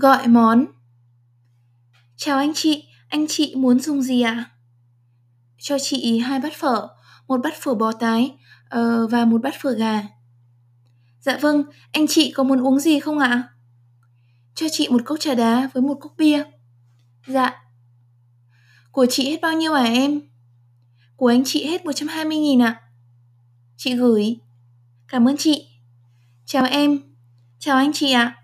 Gọi món. Chào anh chị, anh chị muốn dùng gì ạ? Cho chị hai bát phở, một bát phở bò tái uh, và một bát phở gà. Dạ vâng, anh chị có muốn uống gì không ạ? Cho chị một cốc trà đá với một cốc bia. Dạ. Của chị hết bao nhiêu à em? Của anh chị hết 120 nghìn ạ. Chị gửi. Cảm ơn chị. Chào em. Chào anh chị ạ.